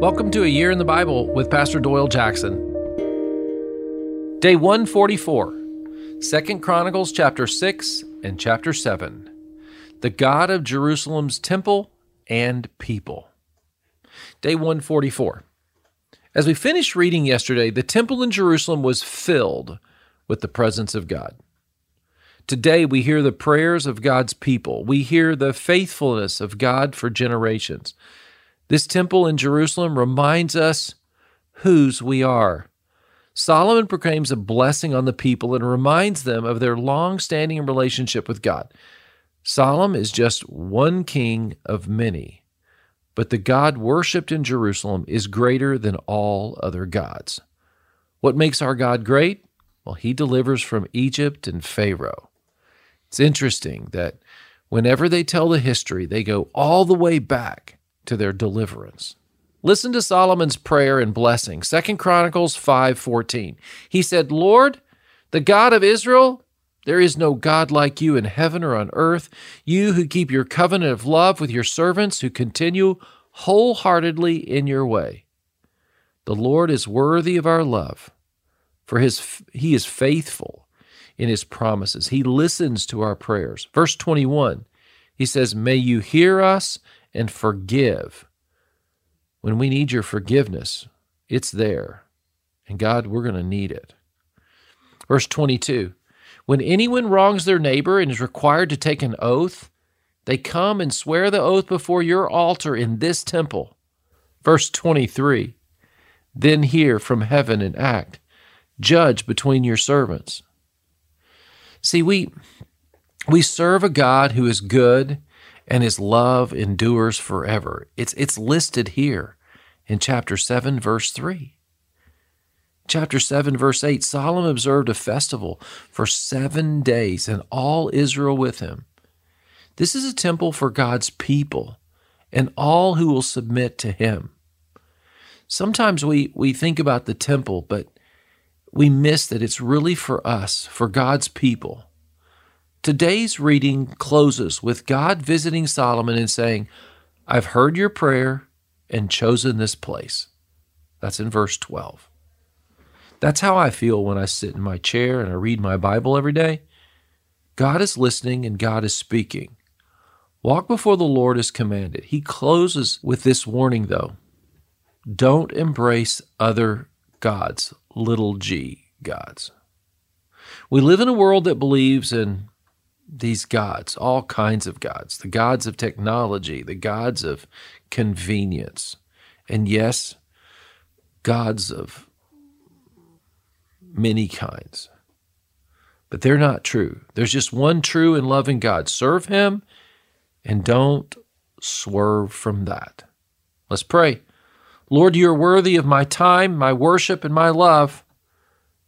Welcome to A Year in the Bible with Pastor Doyle Jackson. Day 144, 2 Chronicles chapter 6 and chapter 7. The God of Jerusalem's temple and people. Day 144. As we finished reading yesterday, the temple in Jerusalem was filled with the presence of God. Today, we hear the prayers of God's people. We hear the faithfulness of God for generations. This temple in Jerusalem reminds us whose we are. Solomon proclaims a blessing on the people and reminds them of their long standing relationship with God. Solomon is just one king of many, but the God worshiped in Jerusalem is greater than all other gods. What makes our God great? Well, he delivers from Egypt and Pharaoh. It's interesting that whenever they tell the history, they go all the way back to their deliverance. Listen to Solomon's prayer and blessing. 2 Chronicles 5:14. He said, "Lord, the God of Israel, there is no God like you in heaven or on earth, you who keep your covenant of love with your servants who continue wholeheartedly in your way. The Lord is worthy of our love, for his he is faithful in his promises. He listens to our prayers." Verse 21. He says, "May you hear us and forgive. When we need your forgiveness, it's there. And God, we're going to need it. Verse 22 When anyone wrongs their neighbor and is required to take an oath, they come and swear the oath before your altar in this temple. Verse 23 Then hear from heaven and act, judge between your servants. See, we, we serve a God who is good and his love endures forever. It's, it's listed here in chapter 7, verse 3. Chapter 7, verse 8 Solomon observed a festival for seven days, and all Israel with him. This is a temple for God's people and all who will submit to him. Sometimes we, we think about the temple, but we miss that it's really for us, for God's people. Today's reading closes with God visiting Solomon and saying, I've heard your prayer and chosen this place. That's in verse 12. That's how I feel when I sit in my chair and I read my Bible every day. God is listening and God is speaking. Walk before the Lord as commanded. He closes with this warning, though don't embrace other gods, little g gods. We live in a world that believes in these gods, all kinds of gods, the gods of technology, the gods of convenience, and yes, gods of many kinds. But they're not true. There's just one true and loving God. Serve Him and don't swerve from that. Let's pray. Lord, you are worthy of my time, my worship, and my love.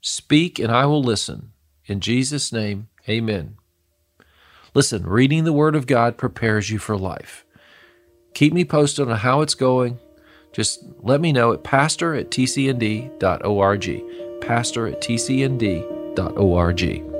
Speak, and I will listen. In Jesus' name, amen. Listen, reading the Word of God prepares you for life. Keep me posted on how it's going. Just let me know at pastor at tcnd.org. Pastor at tcnd.org.